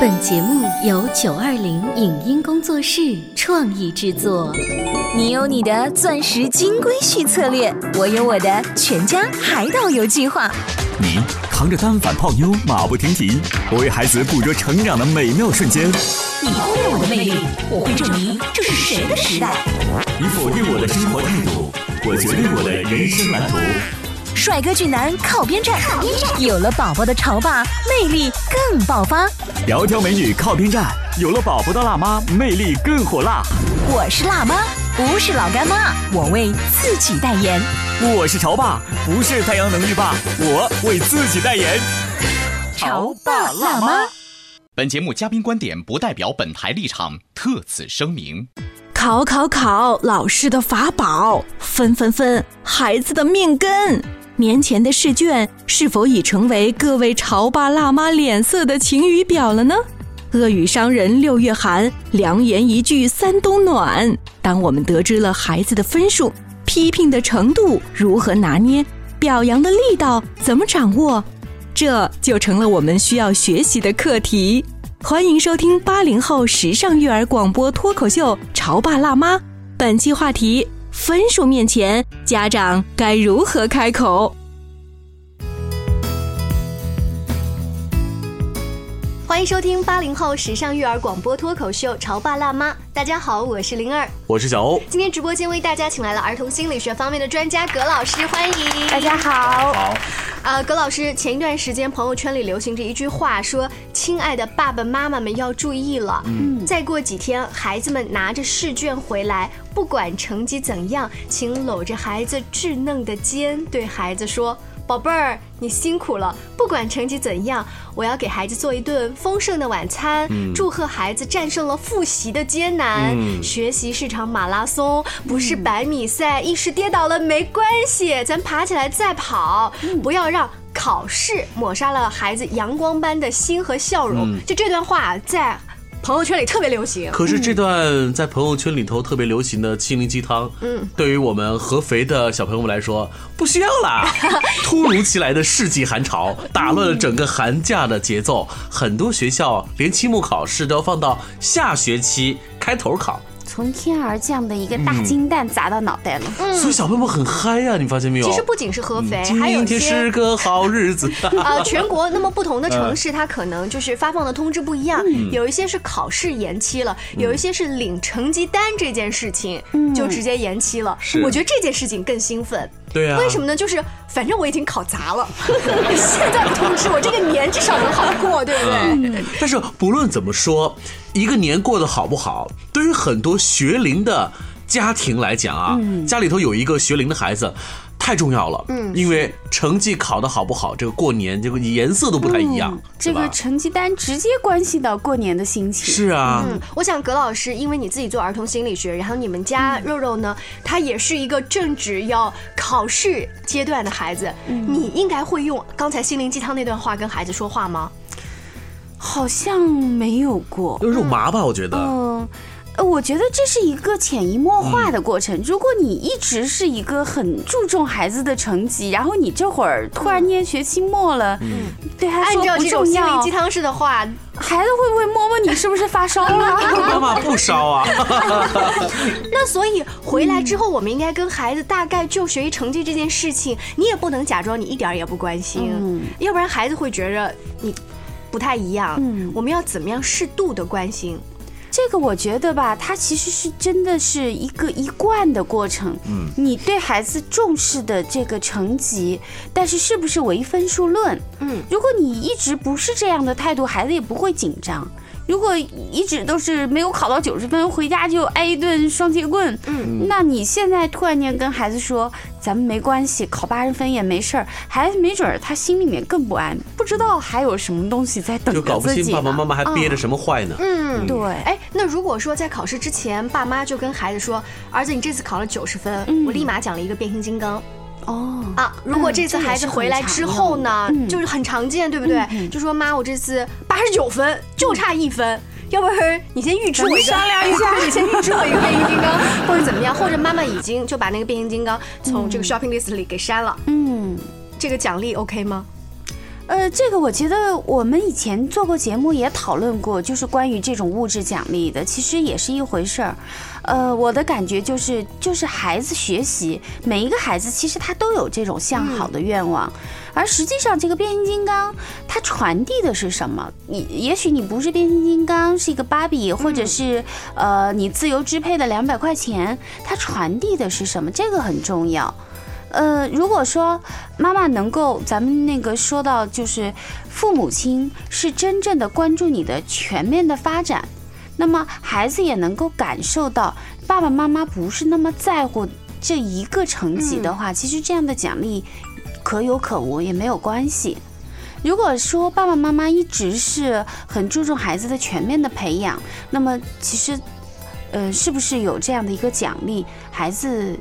本节目由九二零影音工作室创意制作。你有你的钻石金龟婿策略，我有我的全家海岛游计划。你扛着单反泡妞马不停蹄，我为孩子捕捉成长的美妙瞬间。你忽略我的魅力，我会证明这是谁的时代。你否定我的生活态度，我决定我的人生蓝图。帅哥俊男靠边站，有了宝宝的潮爸魅力更爆发。窈窕美女靠边站，有了宝宝的辣妈魅力更火辣。我是辣妈，不是老干妈，我为自己代言。我是潮爸，不是太阳能浴霸，我为自己代言。潮爸辣妈。本节目嘉宾观点不代表本台立场，特此声明。考考考，老师的法宝；分分分，孩子的命根。年前的试卷是否已成为各位潮爸辣妈脸色的晴雨表了呢？恶语伤人六月寒，良言一句三冬暖。当我们得知了孩子的分数，批评的程度如何拿捏，表扬的力道怎么掌握，这就成了我们需要学习的课题。欢迎收听八零后时尚育儿广播脱口秀《潮爸辣妈》，本期话题。分数面前，家长该如何开口？欢迎收听八零后时尚育儿广播脱口秀《潮爸辣妈》。大家好，我是灵儿，我是小欧。今天直播间为大家请来了儿童心理学方面的专家葛老师，欢迎大家好。好，啊，葛老师，前一段时间朋友圈里流行着一句话，说：“亲爱的爸爸妈妈们要注意了，嗯，再过几天孩子们拿着试卷回来，不管成绩怎样，请搂着孩子稚嫩的肩，对孩子说。”宝贝儿，你辛苦了。不管成绩怎样，我要给孩子做一顿丰盛的晚餐。祝贺孩子战胜了复习的艰难。学习是场马拉松，不是百米赛。一时跌倒了没关系，咱爬起来再跑。不要让考试抹杀了孩子阳光般的心和笑容。就这段话在。朋友圈里特别流行，可是这段在朋友圈里头特别流行的心灵鸡汤，嗯，对于我们合肥的小朋友们来说，不需要啦。突如其来的世纪寒潮打乱了整个寒假的节奏，很多学校连期末考试都要放到下学期开头考。从天而降的一个大金蛋砸到脑袋了，所以小朋友们很嗨呀，你发现没有？其实不仅是合肥，还有今天是个好日子。呃，全国那么不同的城市，它可能就是发放的通知不一样，有一些是考试延期了，有一些是领成绩单这件事情就直接延期了。我觉得这件事情更兴奋。对啊，为什么呢？就是反正我已经考砸了，现在不通知我这个年至少能好过，对不对？但是不论怎么说，一个年过得好不好，对于很多学龄的家庭来讲啊，家里头有一个学龄的孩子。太重要了，嗯，因为成绩考得好不好，这个过年这个颜色都不太一样，这个成绩单直接关系到过年的心情。是啊，嗯，我想葛老师，因为你自己做儿童心理学，然后你们家肉肉呢，他也是一个正值要考试阶段的孩子，你应该会用刚才心灵鸡汤那段话跟孩子说话吗？好像没有过，肉麻吧，我觉得。嗯。呃，我觉得这是一个潜移默化的过程。如果你一直是一个很注重孩子的成绩，然后你这会儿突然间学期末了，嗯，对他说不重要，心灵鸡汤式的话，孩子会不会摸摸你是不是发烧了？妈妈不烧啊。那所以回来之后，我们应该跟孩子大概就学习成绩这件事情，你也不能假装你一点也不关心，嗯，要不然孩子会觉着你不太一样。嗯，我们要怎么样适度的关心？这个我觉得吧，它其实是真的是一个一贯的过程。嗯，你对孩子重视的这个成绩，但是是不是唯分数论？嗯，如果你一直不是这样的态度，孩子也不会紧张。如果一直都是没有考到九十分，回家就挨一顿双截棍，嗯，那你现在突然间跟孩子说，咱们没关系，考八十分也没事儿，孩子没准儿他心里面更不安，不知道还有什么东西在等着自己就搞不清爸爸妈妈还憋着什么坏呢？嗯，对。哎，那如果说在考试之前，爸妈就跟孩子说，儿子，你这次考了九十分，我立马奖了一个变形金刚。哦啊！如果这次孩子回来之后呢，就是很常见，对不对？就说妈，我这次八十九分，就差一分，要不然你先预支我一个，商量一下，你 先预支我一个变形金刚，或者怎么样？或者妈妈已经就把那个变形金刚从这个 shopping list 里给删了。嗯，这个奖励 OK 吗？呃，这个我觉得我们以前做过节目也讨论过，就是关于这种物质奖励的，其实也是一回事儿。呃，我的感觉就是，就是孩子学习，每一个孩子其实他都有这种向好的愿望，而实际上这个变形金刚它传递的是什么？你也许你不是变形金刚，是一个芭比，或者是呃你自由支配的两百块钱，它传递的是什么？这个很重要。呃，如果说妈妈能够，咱们那个说到就是父母亲是真正的关注你的全面的发展，那么孩子也能够感受到爸爸妈妈不是那么在乎这一个成绩的话，其实这样的奖励可有可无也没有关系。如果说爸爸妈妈一直是很注重孩子的全面的培养，那么其实，呃，是不是有这样的一个奖励，孩子？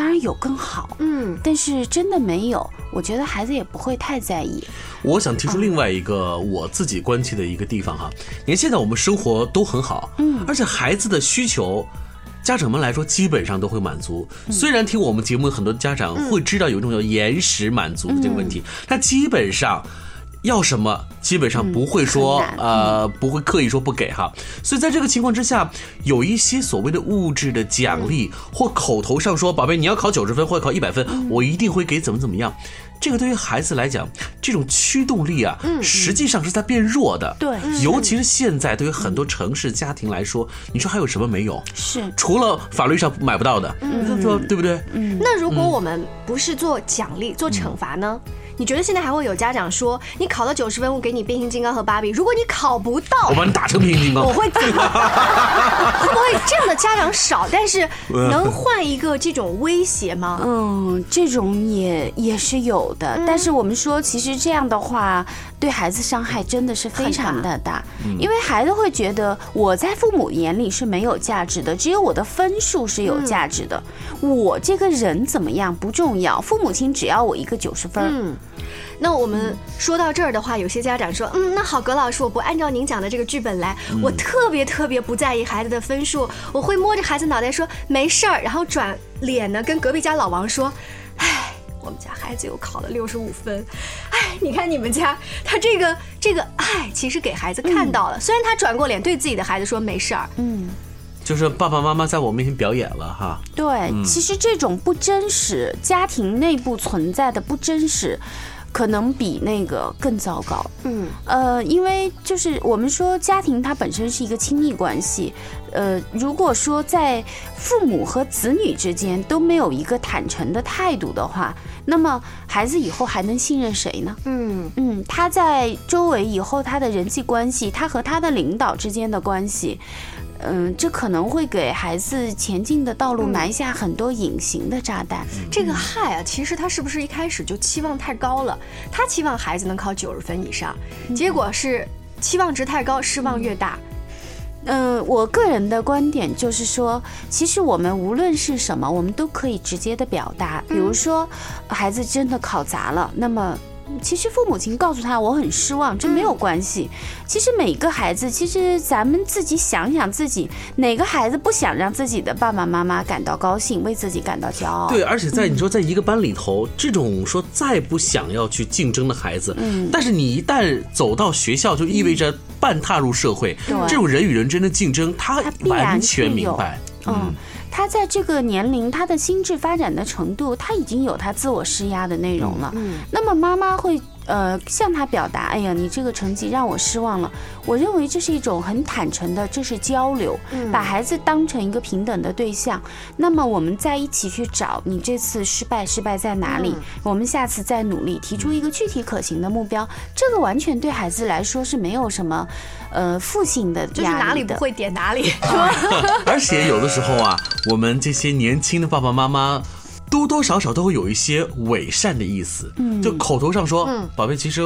当然有更好，嗯，但是真的没有，我觉得孩子也不会太在意。我想提出另外一个我自己关切的一个地方哈，你看现在我们生活都很好，嗯，而且孩子的需求，家长们来说基本上都会满足。虽然听我们节目很多家长会知道有一种叫延时满足的这个问题，但基本上。要什么基本上不会说，呃，不会刻意说不给哈。所以在这个情况之下，有一些所谓的物质的奖励，或口头上说，宝贝你要考九十分或者考一百分，我一定会给怎么怎么样。这个对于孩子来讲，这种驱动力啊，实际上是在变弱的。对，尤其是现在，对于很多城市家庭来说，你说还有什么没有？是除了法律上买不到的，说对不对？嗯。那如果我们不是做奖励，做惩罚呢？你觉得现在还会有家长说，你考了九十分，我给你变形金刚和芭比。如果你考不到，我把你打成变形金刚。我会怎么？会不会这样的家长少？但是能换一个这种威胁吗？嗯，这种也也是有的。但是我们说，其实这样的话，对孩子伤害真的是非常的大，因为孩子会觉得我在父母眼里是没有价值的，只有我的分数是有价值的。我这个人怎么样不重要，父母亲只要我一个九十分。嗯。那我们说到这儿的话，有些家长说，嗯，那好，葛老师，我不按照您讲的这个剧本来，我特别特别不在意孩子的分数，我会摸着孩子脑袋说没事儿，然后转脸呢跟隔壁家老王说，哎，我们家孩子又考了六十五分，哎，你看你们家他这个这个，哎，其实给孩子看到了，虽然他转过脸对自己的孩子说没事儿，嗯，就是爸爸妈妈在我面前表演了哈，对，其实这种不真实，家庭内部存在的不真实。可能比那个更糟糕。嗯，呃，因为就是我们说家庭它本身是一个亲密关系，呃，如果说在父母和子女之间都没有一个坦诚的态度的话，那么孩子以后还能信任谁呢？嗯嗯，他在周围以后他的人际关系，他和他的领导之间的关系。嗯，这可能会给孩子前进的道路埋下很多隐形的炸弹。这个害啊，其实他是不是一开始就期望太高了？他期望孩子能考九十分以上，结果是期望值太高，失望越大。嗯，我个人的观点就是说，其实我们无论是什么，我们都可以直接的表达。比如说，孩子真的考砸了，那么。其实父母亲告诉他我很失望，这没有关系。其实每个孩子，其实咱们自己想想自己，哪个孩子不想让自己的爸爸妈妈感到高兴，为自己感到骄傲？对，而且在你说在一个班里头，这种说再不想要去竞争的孩子，嗯，但是你一旦走到学校，就意味着半踏入社会，这种人与人之间的竞争，他完全明白，嗯。他在这个年龄，他的心智发展的程度，他已经有他自我施压的内容了。嗯，那么妈妈会。呃，向他表达，哎呀，你这个成绩让我失望了。我认为这是一种很坦诚的，这是交流，把孩子当成一个平等的对象。那么我们在一起去找你这次失败，失败在哪里？我们下次再努力，提出一个具体可行的目标。这个完全对孩子来说是没有什么，呃，负性的的。就是哪里不会点哪里，而且有的时候啊，我们这些年轻的爸爸妈妈。多多少少都会有一些伪善的意思，嗯，就口头上说，宝贝，其实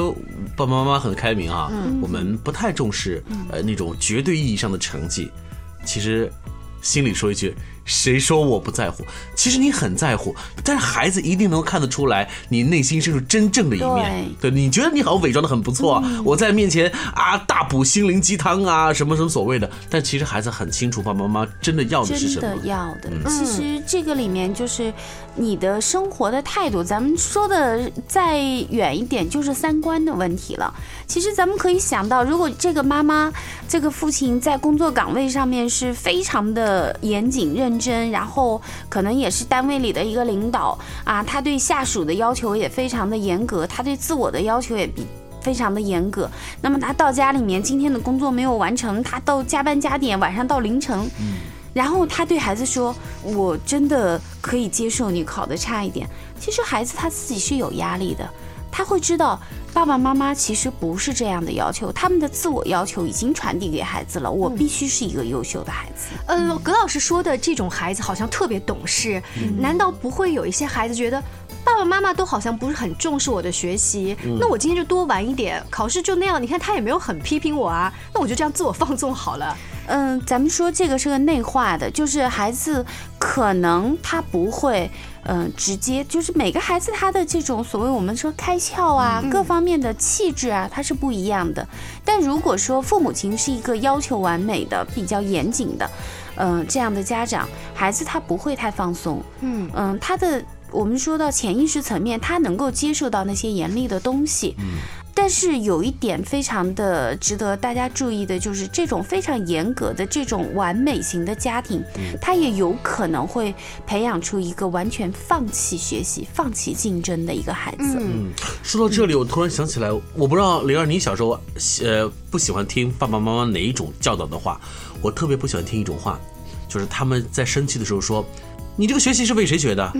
爸爸妈妈很开明啊，我们不太重视呃那种绝对意义上的成绩，其实心里说一句，谁说我不在乎？其实你很在乎，但是孩子一定能够看得出来你内心深处真正的一面。对，你觉得你好像伪装的很不错，我在面前啊大补心灵鸡汤啊什么什么所谓的，但其实孩子很清楚爸爸妈妈真的要的是什么。真的要的，其实这个里面就是你的生活的态度。咱们说的再远一点，就是三观的问题了。其实咱们可以想到，如果这个妈妈、这个父亲在工作岗位上面是非常的严谨认真，然后可能也是单位里的一个领导啊，他对下属的要求也非常的严格，他对自我的要求也比非常的严格。那么他到家里面，今天的工作没有完成，他到加班加点，晚上到凌晨，嗯然后他对孩子说：“我真的可以接受你考的差一点。”其实孩子他自己是有压力的，他会知道。爸爸妈妈其实不是这样的要求，他们的自我要求已经传递给孩子了。我必须是一个优秀的孩子。呃，葛老师说的这种孩子好像特别懂事，难道不会有一些孩子觉得爸爸妈妈都好像不是很重视我的学习？那我今天就多玩一点，考试就那样。你看他也没有很批评我啊，那我就这样自我放纵好了。嗯，咱们说这个是个内化的，就是孩子可能他不会。嗯，直接就是每个孩子他的这种所谓我们说开窍啊，各方面的气质啊，他是不一样的。但如果说父母亲是一个要求完美的、比较严谨的，嗯，这样的家长，孩子他不会太放松。嗯嗯，他的我们说到潜意识层面，他能够接受到那些严厉的东西。嗯。但是有一点非常的值得大家注意的，就是这种非常严格的这种完美型的家庭，他也有可能会培养出一个完全放弃学习、放弃竞争的一个孩子。嗯，说到这里，我突然想起来，我不知道灵儿，你小时候呃不喜欢听爸爸妈妈哪一种教导的话？我特别不喜欢听一种话，就是他们在生气的时候说：“你这个学习是为谁学的？”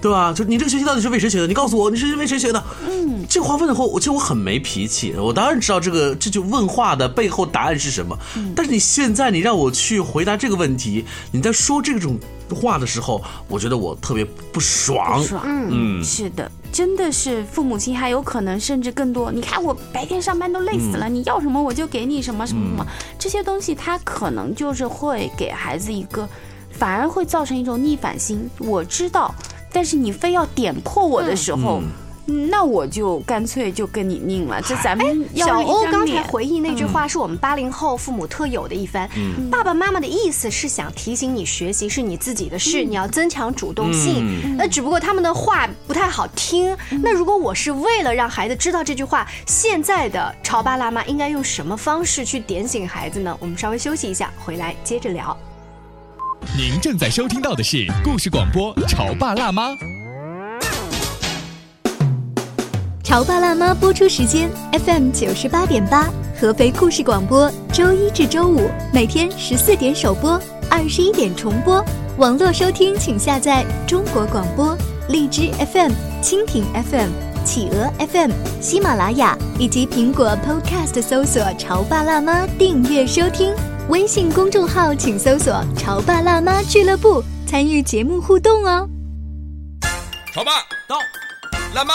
对吧？就你这个学习到底是为谁学的？你告诉我，你是为谁学的？嗯，这话问的话，我其实我很没脾气。我当然知道这个，这句问话的背后答案是什么。但是你现在你让我去回答这个问题，你在说这种话的时候，我觉得我特别不爽。爽，嗯，是的，真的是父母亲还有可能甚至更多。你看我白天上班都累死了，你要什么我就给你什么什么什么，这些东西他可能就是会给孩子一个，反而会造成一种逆反心。我知道。但是你非要点破我的时候，那我就干脆就跟你拧了。这咱们小欧刚才回忆那句话，是我们八零后父母特有的一番。爸爸妈妈的意思是想提醒你，学习是你自己的事，你要增强主动性。那只不过他们的话不太好听。那如果我是为了让孩子知道这句话，现在的潮爸辣妈应该用什么方式去点醒孩子呢？我们稍微休息一下，回来接着聊。您正在收听到的是故事广播《潮爸辣妈》。潮爸辣妈播出时间：FM 九十八点八，合肥故事广播，周一至周五每天十四点首播，二十一点重播。网络收听请下载中国广播、荔枝 FM、蜻蜓 FM、企鹅 FM、喜马拉雅以及苹果 Podcast，搜索“潮爸辣妈”，订阅收听。微信公众号请搜索“潮爸辣妈俱乐部”，参与节目互动哦。潮爸到，辣妈，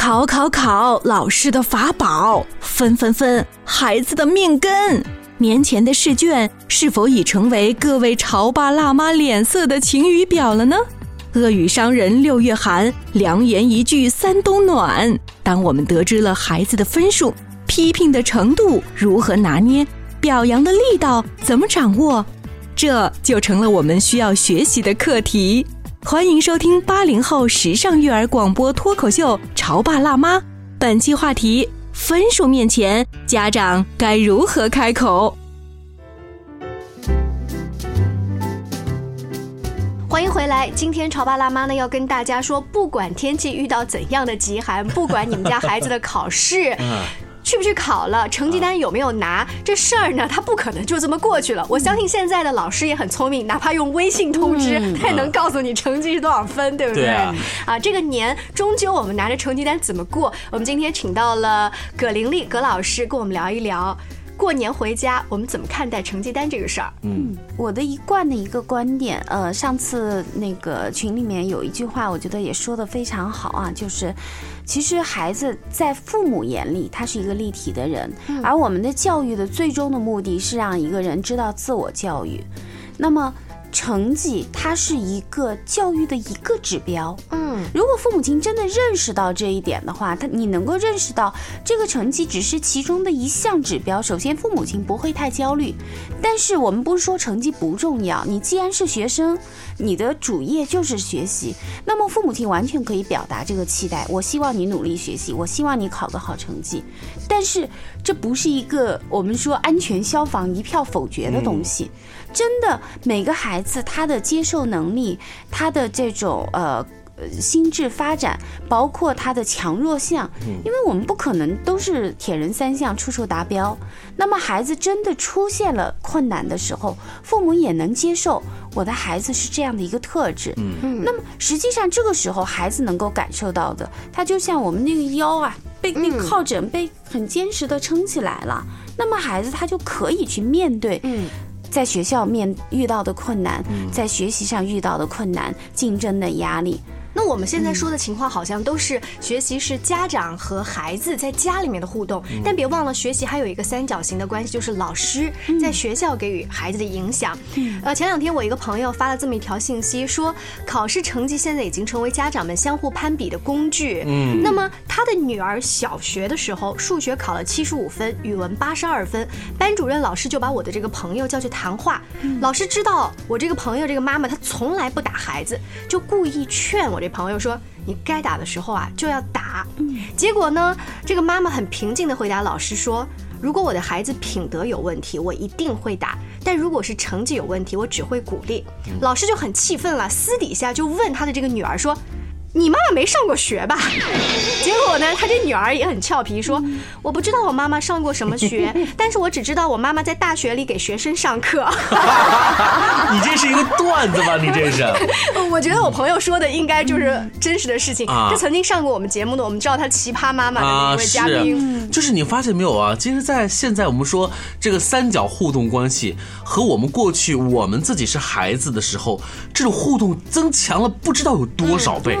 考考考，老师的法宝；分分分，孩子的命根。年前的试卷是否已成为各位潮爸辣妈脸色的晴雨表了呢？恶语伤人六月寒，良言一句三冬暖。当我们得知了孩子的分数，批评的程度如何拿捏，表扬的力道怎么掌握？这就成了我们需要学习的课题。欢迎收听八零后时尚育儿广播脱口秀《潮爸辣妈》。本期话题：分数面前，家长该如何开口？欢迎回来。今天潮爸辣妈呢要跟大家说，不管天气遇到怎样的极寒，不管你们家孩子的考试。去不去考了，成绩单有没有拿，这事儿呢，他不可能就这么过去了。我相信现在的老师也很聪明，哪怕用微信通知，他也能告诉你成绩是多少分，对不对？啊，这个年终究我们拿着成绩单怎么过？我们今天请到了葛玲丽葛老师跟我们聊一聊。过年回家，我们怎么看待成绩单这个事儿？嗯，我的一贯的一个观点，呃，上次那个群里面有一句话，我觉得也说的非常好啊，就是，其实孩子在父母眼里，他是一个立体的人，而我们的教育的最终的目的是让一个人知道自我教育。那么，成绩它是一个教育的一个指标。嗯，如果父母亲真的认识到这一点的话，他你能够认识到这个成绩只是其中的一项指标。首先，父母亲不会太焦虑，但是我们不是说成绩不重要。你既然是学生，你的主业就是学习，那么父母亲完全可以表达这个期待。我希望你努力学习，我希望你考个好成绩。但是这不是一个我们说安全消防一票否决的东西。真的，每个孩子他的接受能力，他的这种呃。呃心智发展，包括他的强弱项，因为我们不可能都是铁人三项处处达标。那么孩子真的出现了困难的时候，父母也能接受我的孩子是这样的一个特质。嗯，那么实际上这个时候孩子能够感受到的，他就像我们那个腰啊，被那个靠枕被很坚实的撑起来了，那么孩子他就可以去面对。嗯。在学校面遇到的困难，在学习上遇到的困难，竞争的压力，那我们现在说的情况好像都是学习是家长和孩子在家里面的互动，但别忘了学习还有一个三角形的关系，就是老师在学校给予孩子的影响。呃，前两天我一个朋友发了这么一条信息，说考试成绩现在已经成为家长们相互攀比的工具。嗯，那么他的女儿小学的时候数学考了七十五分，语文八十二分，班主任老师就把我的这个朋友叫去谈话。老师知道我这个朋友这个妈妈她从来不打孩子，就故意劝我这朋友说：“你该打的时候啊就要打。”结果呢，这个妈妈很平静的回答老师说：“如果我的孩子品德有问题，我一定会打；但如果是成绩有问题，我只会鼓励。”老师就很气愤了，私底下就问他的这个女儿说。你妈妈没上过学吧？结果呢，他这女儿也很俏皮，说：“我不知道我妈妈上过什么学，但是我只知道我妈妈在大学里给学生上课。”你这是一个段子吧？你这是？我觉得我朋友说的应该就是真实的事情。啊这曾经上过我们节目的，我们知道他奇葩妈妈的那位嘉宾。是，就是你发现没有啊？其实，在现在我们说这个三角互动关系和我们过去我们自己是孩子的时候，这种互动增强了不知道有多少倍。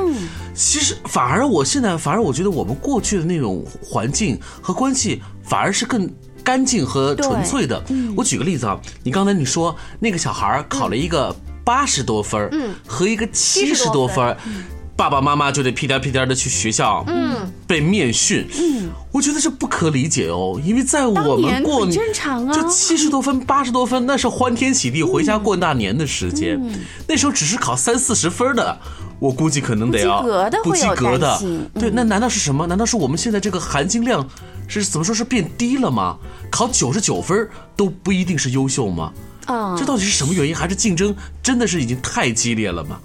其实反而我现在反而我觉得我们过去的那种环境和关系反而是更。干净和纯粹的。我举个例子啊，你刚才你说那个小孩考了一个八十多分儿，和一个七十多分儿，爸爸妈妈就得屁颠屁颠的去学校，嗯，被面训，嗯，我觉得这不可理解哦，因为在我们过年正常啊这七十多分、八十多分，那是欢天喜地回家过大年的时间，嗯那时候只是考三四十分的。我估计可能得要不及格的不会有及格的，对，那难道是什么？难道是我们现在这个含金量是怎么说是变低了吗？考九十九分都不一定是优秀吗？啊这到底是什么原因？还是竞争真的是已经太激烈了吗？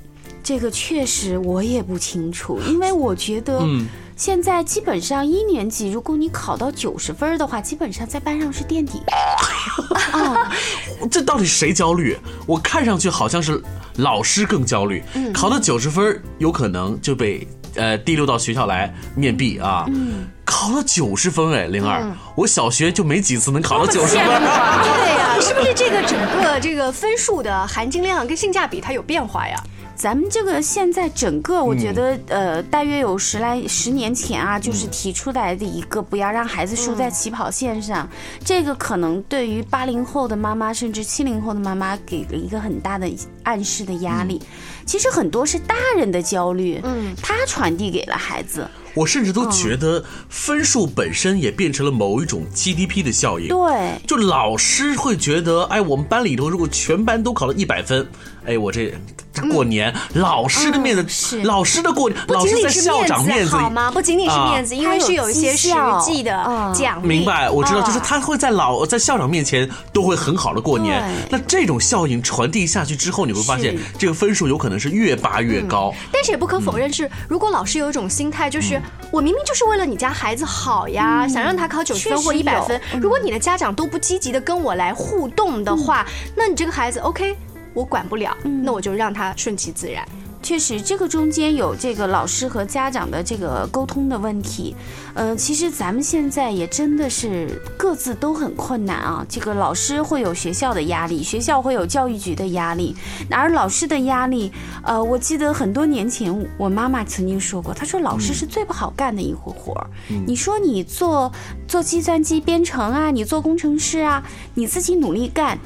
这个确实我也不清楚，因为我觉得嗯现在基本上一年级，如果你考到九十分的话，基本上在班上是垫底。啊 这到底谁焦虑？我看上去好像是老师更焦虑，嗯考到九十分有可能就被呃提溜到学校来面壁啊。嗯考了九十分哎，灵儿，我小学就没几次能考到九十分。对呀、是不是这个整个这个分数的含金量跟性价比它有变化呀？咱们这个现在整个，我觉得、呃，大约有十来十年前啊，就是提出来的一个不要让孩子输在起跑线上，这个可能对于八零后的妈妈甚至七零后的妈妈给了一个很大的暗示的压力。其实很多是大人的焦虑，嗯，他传递给了孩子，我甚至都觉得分数本身也变成了某一种 GDP 的效应。对，就老师会觉得，哎，我们班里头如果全班都考了一百分，哎，我这这过年，老师的面子，是老师的过年，不仅老师在仅是面校长面子好吗？不仅仅是啊面子，因为是有一些实际的奖励。明白，我知道，啊就是他会在老在校长面前都会很好的过年。那这种效应传递下去之后，你会发现这个分数有可能是越拔越高。但是也不可否认是，如果老师有一种心态，就是我明明就是为了你家孩子好呀，想让他考九十分或一百分。如果你的家长都不积极的跟我来互动的话，那你这个孩子 OK，我管不了，那我就让他顺其自然。确实，这个中间有这个老师和家长的这个沟通的问题。呃，其实咱们现在也真的是各自都很困难啊。这个老师会有学校的压力，学校会有教育局的压力，而老师的压力，呃，我记得很多年前我妈妈曾经说过，她说老师是最不好干的一活活儿。你说你做做计算机编程啊，你做工程师啊，你自己努力干。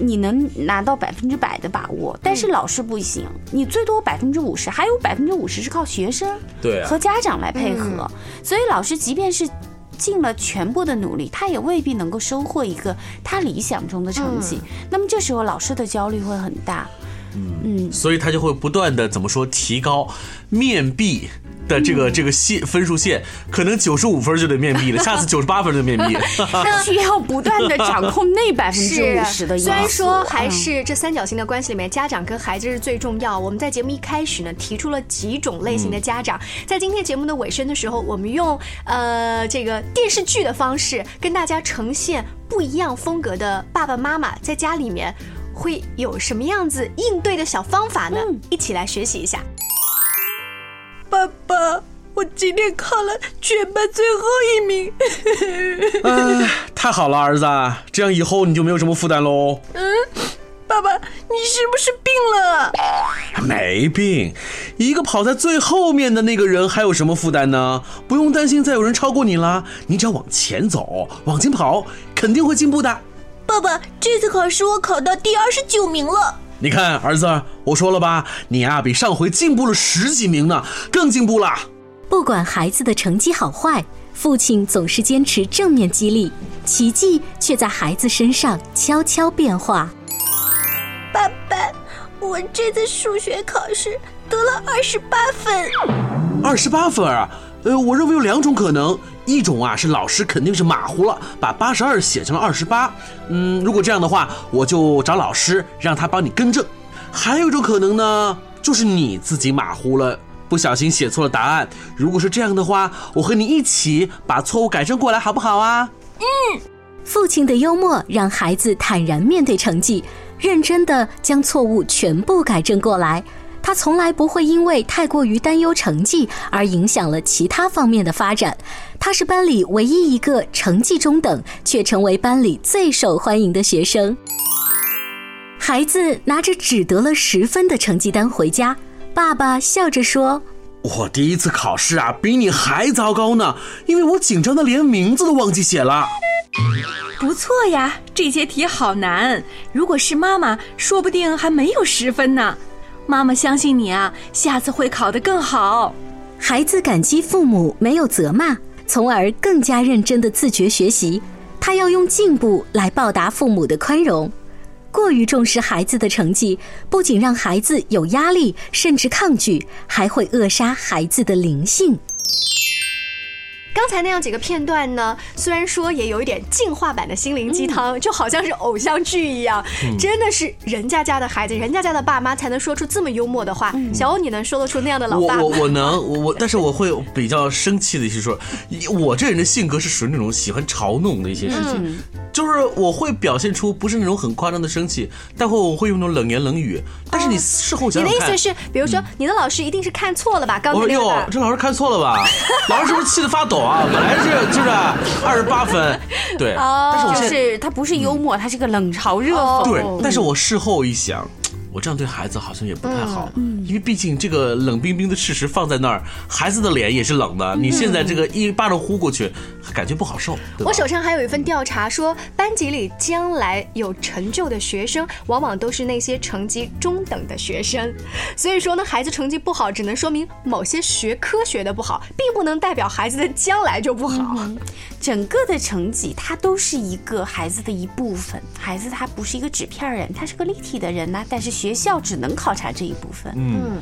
你能拿到百分之百的把握，但是老师不行，你最多百分之五十，还有百分之五十是靠学生对啊。和家长来配合，所以老师即便是尽了全部的努力，他也未必能够收获一个他理想中的成绩。那么这时候老师的焦虑会很大。嗯，所以他就会不断的怎么说提高面壁的这个这个线分数线，可能九十五分就得面壁了，下次九十八分就面壁了。需要不断的掌控那百分之五十的 因素。虽然说还嗯是这三角形的关系里面，家长跟孩子是最重要。我们在节目一开始呢，提出了几种类型的家长。在今天节目的尾声的时候，我们用呃这个电视剧的方式，跟大家呈现不一样风格的爸爸妈妈在家里面会有什么样子应对的小方法呢？一起来学习一下。爸爸，我今天考了全班最后一名。哎，太好了，儿子，这样以后你就没有什么负担喽。嗯爸爸，你是不是病了？没病，一个跑在最后面的那个人还有什么负担呢？不用担心再有人超过你啦，你只要往前走，往前跑，肯定会进步的。爸爸，这次考试我考到第二十九名了。你看，儿子，我说了吧，你啊比上回进步了十几名呢，更进步了。不管孩子的成绩好坏，父亲总是坚持正面激励，奇迹却在孩子身上悄悄变化。爸爸，我这次数学考试得了二十八分。二十八分啊！呃，我认为有两种可能，一种啊是老师肯定是马虎了，把八十二写成了二十八。嗯，如果这样的话，我就找老师让他帮你更正。还有一种可能呢，就是你自己马虎了，不小心写错了答案。如果是这样的话，我和你一起把错误改正过来，好不好啊？嗯父亲的幽默让孩子坦然面对成绩，认真的将错误全部改正过来。他从来不会因为太过于担忧成绩而影响了其他方面的发展。他是班里唯一一个成绩中等却成为班里最受欢迎的学生。孩子拿着只得了十分的成绩单回家，爸爸笑着说。我第一次考试啊，比你还糟糕呢，因为我紧张的连名字都忘记写了。不错呀，这些题好难。如果是妈妈，说不定还没有十分呢。妈妈相信你啊，下次会考得更好。孩子感激父母没有责骂，从而更加认真的自觉学习。他要用进步来报答父母的宽容。过于重视孩子的成绩，不仅让孩子有压力，甚至抗拒，还会扼杀孩子的灵性。刚才那样几个片段呢，虽然说也有一点进化版的心灵鸡汤，就好像是偶像剧一样，真的是人家家的孩子，人家家的爸妈才能说出这么幽默的话。小欧，你能说得出那样的老我爸吗？我我能我我，但是我会比较生气的一些说，我这人的性格是属于那种喜欢嘲弄的一些事情，就是我会表现出不是那种很夸张的生气，但会我会用那种冷言冷语。但是你事后你想想你，的意思是，比如说你的老师一定是看错了吧？刚才那个答，这老师看错了吧？老师是不是气得发抖啊？本来是就是二十八分，对，但是我就现在是他不是幽默，他是个冷嘲热讽。对，但是我事后一想。我这样对孩子好像也不太好，因为毕竟这个冷冰冰的事实放在那儿，孩子的脸也是冷的。你现在这个一巴掌呼过去，感觉不好受。我手上还有一份调查说，班级里将来有成就的学生，往往都是那些成绩中等的学生。所以说呢，孩子成绩不好，只能说明某些学科学的不好，并不能代表孩子的将来就不好。整个的成绩，它都是一个孩子的一部分。孩子他不是一个纸片人，他是个立体的人呐。但是学校只能考察这一部分。嗯，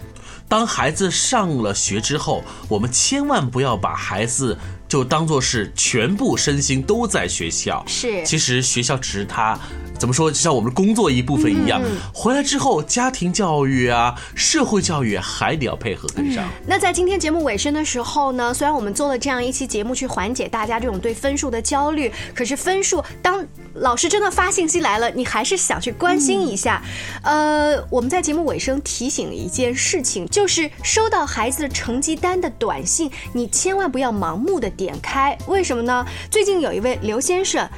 当孩子上了学之后，我们千万不要把孩子就当做是全部身心都在学校。是，其实学校只是他。怎么说？就像我们工作一部分一样，回来之后，家庭教育啊、社会教育还得要配合跟上。那在今天节目尾声的时候呢，虽然我们做了这样一期节目去缓解大家这种对分数的焦虑，可是分数当老师真的发信息来了，你还是想去关心一下。呃，我们在节目尾声提醒一件事情，就是收到孩子的成绩单的短信，你千万不要盲目的点开。为什么呢？最近有一位刘先生。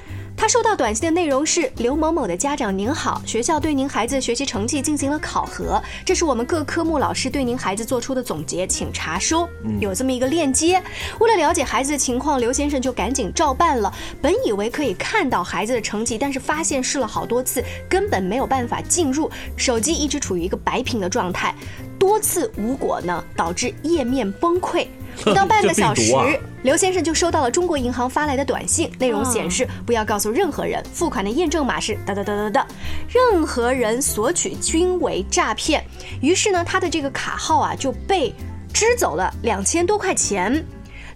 他收到短信的内容是：刘某某的家长您好，学校对您孩子学习成绩进行了考核，这是我们各科目老师对您孩子做出的总结，请查收。有这么一个链接。为了了解孩子的情况，刘先生就赶紧照办了。本以为可以看到孩子的成绩，但是发现试了好多次，根本没有办法进入，手机一直处于一个白屏的状态，多次无果呢，导致页面崩溃。不到半个小 时，刘先生就收到了中国银行发来的短信，内容显示不要告诉任何人，付款的验证码是哒哒哒哒哒，任何人索取均为诈骗。于是呢，他的这个卡号啊就被支走了两千多块钱。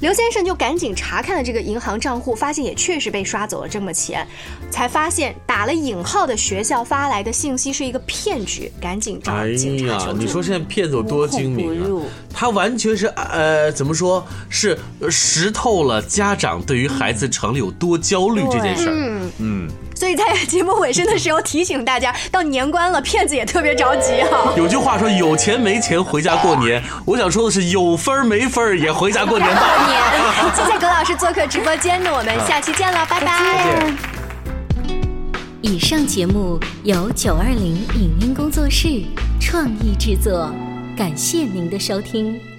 刘先生就赶紧查看了这个银行账户，发现也确实被刷走了这么钱，才发现打了引号的学校发来的信息是一个骗局，赶紧找警察求助。你说现在骗子有多精明啊？他完全是呃，怎么说是识透了家长对于孩子成绩有多焦虑这件事儿。嗯嗯。所以在节目尾声的时候提醒大家，到年关了，骗子也特别着急哈。有句话说，有钱没钱回家过年。我想说的是，有分没分也回家过年吧。过年，谢谢葛老师做客直播间，那我们下期见了，拜拜。以上节目由九二零影音工作室创意制作，感谢您的收听。